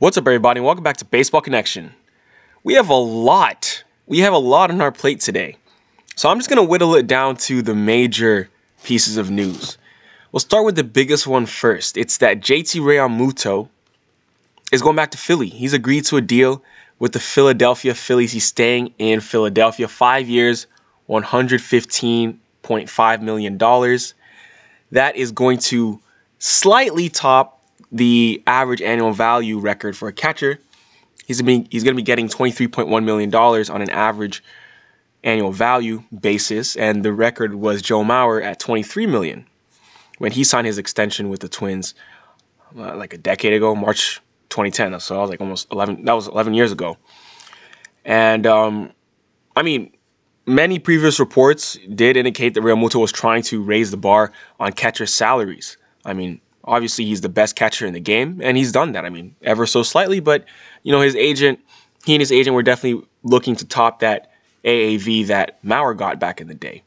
What's up, everybody? Welcome back to Baseball Connection. We have a lot. We have a lot on our plate today. So I'm just going to whittle it down to the major pieces of news. We'll start with the biggest one first. It's that JT Realmuto is going back to Philly. He's agreed to a deal with the Philadelphia Phillies. He's staying in Philadelphia five years, $115.5 million. That is going to slightly top the average annual value record for a catcher. He's going to be, getting $23.1 million on an average annual value basis, and the record was Joe Mauer at 23 million when he signed his extension with the Twins uh, like a decade ago, March 2010. So I was like almost 11. That was 11 years ago. And um, I mean, many previous reports did indicate that Realmuto was trying to raise the bar on catcher salaries. I mean, obviously he's the best catcher in the game, and he's done that. I mean, ever so slightly, but you know his agent, he and his agent were definitely looking to top that AAV that Mauer got back in the day.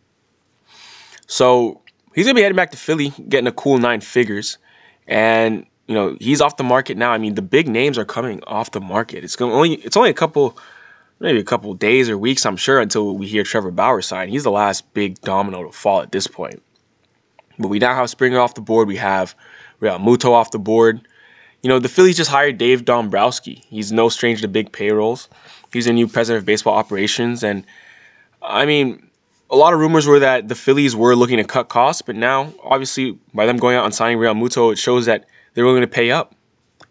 So he's gonna be heading back to Philly, getting a cool nine figures, and you know he's off the market now. I mean, the big names are coming off the market. It's going only it's only a couple, maybe a couple days or weeks, I'm sure, until we hear Trevor Bauer sign. He's the last big domino to fall at this point. But we now have Springer off the board. We have Realmuto off the board. You know, the Phillies just hired Dave Dombrowski. He's no stranger to big payrolls. He's a new president of baseball operations. And I mean, a lot of rumors were that the Phillies were looking to cut costs, but now, obviously, by them going out and signing Realmuto, it shows that they're willing to pay up.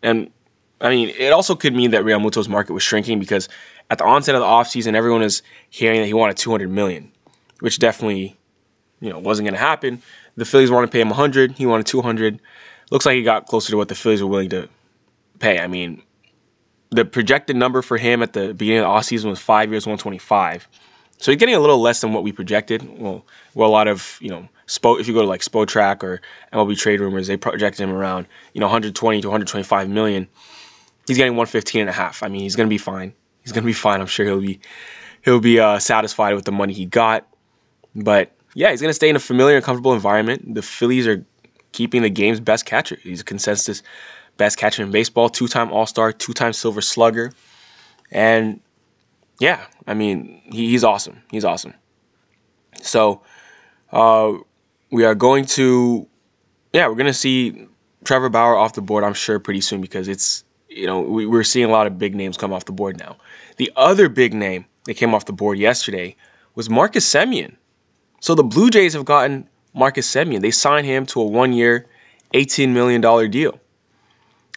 And I mean, it also could mean that Realmuto's market was shrinking because at the onset of the offseason, everyone is hearing that he wanted 200 million, which definitely, you know, wasn't going to happen. The Phillies wanted to pay him 100, he wanted 200 looks like he got closer to what the Phillies were willing to pay. I mean, the projected number for him at the beginning of the offseason was five years, 125. So he's getting a little less than what we projected. Well, well, a lot of you know, Spo, if you go to like Spotrac or MLB Trade Rumors, they projected him around you know 120 to 125 million. He's getting 115 and a half. I mean, he's gonna be fine. He's gonna be fine. I'm sure he'll be he'll be uh, satisfied with the money he got. But yeah, he's gonna stay in a familiar and comfortable environment. The Phillies are keeping the game's best catcher. He's a consensus best catcher in baseball, two time All Star, two time Silver Slugger. And yeah, I mean, he, he's awesome. He's awesome. So uh, we are going to, yeah, we're going to see Trevor Bauer off the board, I'm sure, pretty soon because it's, you know, we, we're seeing a lot of big names come off the board now. The other big name that came off the board yesterday was Marcus Semien. So the Blue Jays have gotten Marcus Semien. They signed him to a one-year, $18 million deal.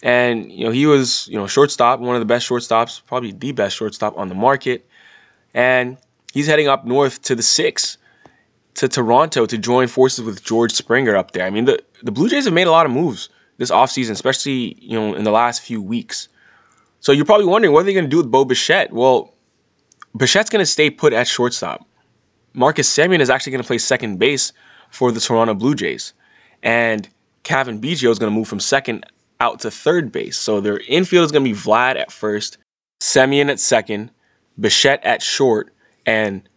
And, you know, he was, you know, shortstop, one of the best shortstops, probably the best shortstop on the market. And he's heading up north to the six, to Toronto to join forces with George Springer up there. I mean, the, the Blue Jays have made a lot of moves this offseason, especially, you know, in the last few weeks. So you're probably wondering, what are they going to do with Bo Bichette? Well, Bichette's going to stay put at shortstop. Marcus Semien is actually going to play second base for the Toronto Blue Jays. And Cavan Biggio is going to move from second out to third base. So their infield is going to be Vlad at first, Semien at second, Bichette at short, and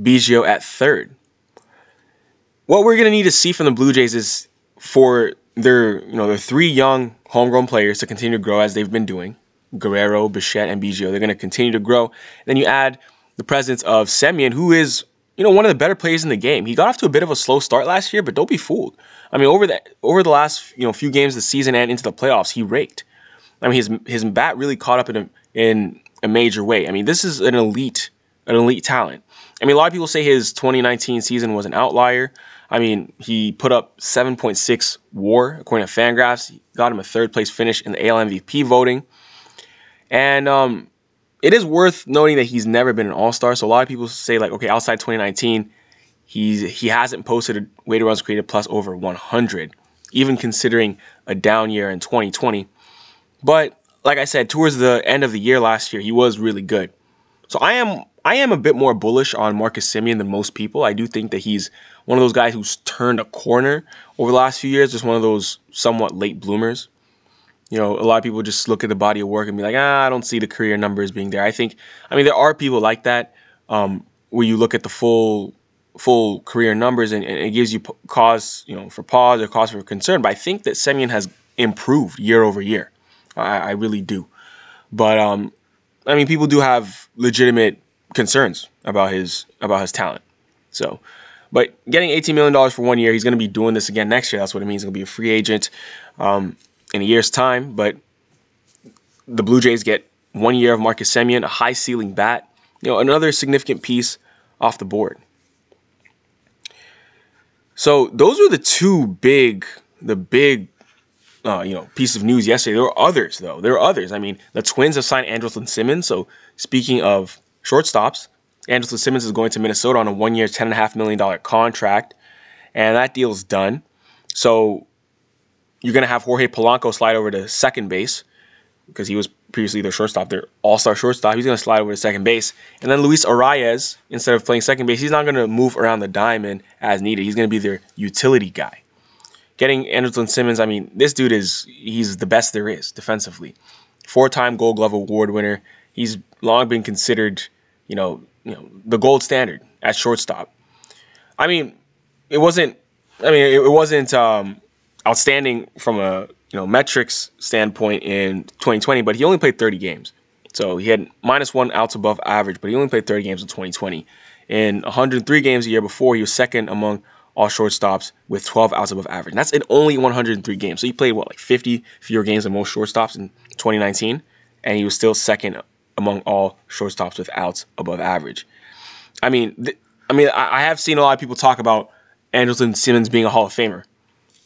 Biggio at third. What we're going to need to see from the Blue Jays is for their, you know, their three young homegrown players to continue to grow as they've been doing. Guerrero, Bichette, and Biggio. They're going to continue to grow. Then you add the presence of Semien, who is you know, one of the better players in the game. He got off to a bit of a slow start last year, but don't be fooled. I mean, over the over the last you know few games of the season and into the playoffs, he raked. I mean, his his bat really caught up in a in a major way. I mean, this is an elite an elite talent. I mean, a lot of people say his 2019 season was an outlier. I mean, he put up 7.6 WAR according to Fangraphs. He got him a third place finish in the AL MVP voting, and um, it is worth noting that he's never been an All Star. So a lot of people say like, okay, outside 2019, he's he hasn't posted a weighted runs created plus over 100, even considering a down year in 2020. But like I said, towards the end of the year last year, he was really good. So I am I am a bit more bullish on Marcus Semien than most people. I do think that he's one of those guys who's turned a corner over the last few years, just one of those somewhat late bloomers. You know, a lot of people just look at the body of work and be like, ah, I don't see the career numbers being there. I think, I mean, there are people like that um, where you look at the full full career numbers and, and, it gives you cause, you know, for pause or cause for concern. But I think that Semien has improved year over year. I, I really do. But um, I mean, people do have legitimate concerns about his about his talent. So, but getting eighteen million dollars for one year, he's going to be doing this again next year. That's what it means. To be a free agent um, in a year's time. But the Blue Jays get one year of Marcus Semien, a high ceiling bat. You know, another significant piece off the board. So those were the two big, the big, uh, you know, piece of news yesterday. There were others though. There were others. I mean, the Twins have signed Andrelton Simmons. So speaking of shortstops, Andrelton Simmons is going to Minnesota on a one-year, ten and a half million dollar contract, and that deal is done. So you're going to have Jorge Polanco slide over to second base because he was previously their shortstop, their all-star shortstop. He's going to slide over to second base, and then Luis Arraez, instead of playing second base, he's not going to move around the diamond as needed. He's going to be their utility guy. Getting Andrelton Simmons, I mean, this dude is he's the best there is defensively. Four-time Gold Glove award winner. He's long been considered, you know, you know, the gold standard at shortstop. I mean, it wasn't. I mean, it wasn't um, outstanding from a you know metrics standpoint in 2020, but he only played 30 games. So he had minus one outs above average, but he only played 30 games in 2020. In 103 games a year before, he was second among all shortstops with 12 outs above average. And that's in only 103 games. So he played what like 50 fewer games than most shortstops in 2019, and he was still second among all shortstops with outs above average. I mean, th- I mean, I, I have seen a lot of people talk about Andrelton Simmons being a Hall of Famer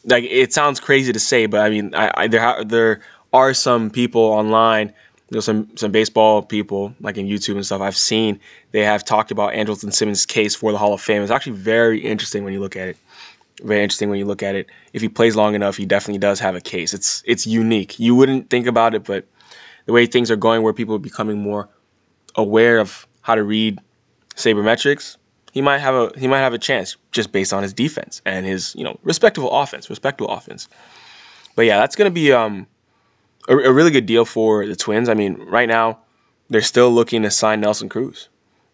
like it sounds crazy to say, but I mean, I, I there ha- there are some people online, you know, some some baseball people like in YouTube and stuff. I've seen they have talked about Andrelton Simmons' case for the Hall of Fame. It's actually very interesting when you look at it. Very interesting when you look at it. If he plays long enough, he definitely does have a case. It's it's unique. You wouldn't think about it, but the way things are going, where people are becoming more aware of how to read sabermetrics, he might have a he might have a chance just based on his defense and his you know respectable offense, respectable offense. But yeah, that's gonna be um a, a really good deal for the Twins. I mean, right now they're still looking to sign Nelson Cruz.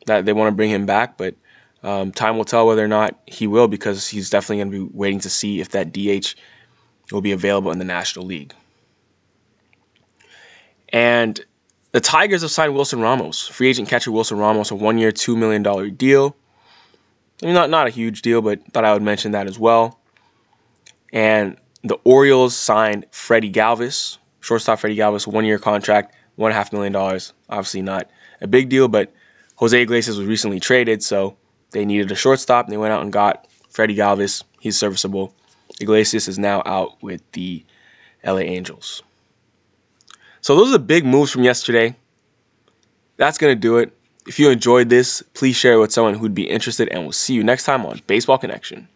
That they want to bring him back, but um, time will tell whether or not he will because he's definitely going to be waiting to see if that DH will be available in the National League. And the Tigers have signed Wilson Ramos, free agent catcher Wilson Ramos, a one-year, two million dollar deal. I mean, not not a huge deal, but thought I would mention that as well. And the Orioles signed Freddie Galvis, shortstop Freddie Galvis, one year contract, one and a half million dollars. Obviously not a big deal, but Jose Iglesias was recently traded, so they needed a shortstop, and they went out and got Freddie Galvis. He's serviceable. Iglesias is now out with the LA Angels. So those are the big moves from yesterday. That's gonna do it. If you enjoyed this, please share it with someone who'd be interested, and we'll see you next time on Baseball Connection.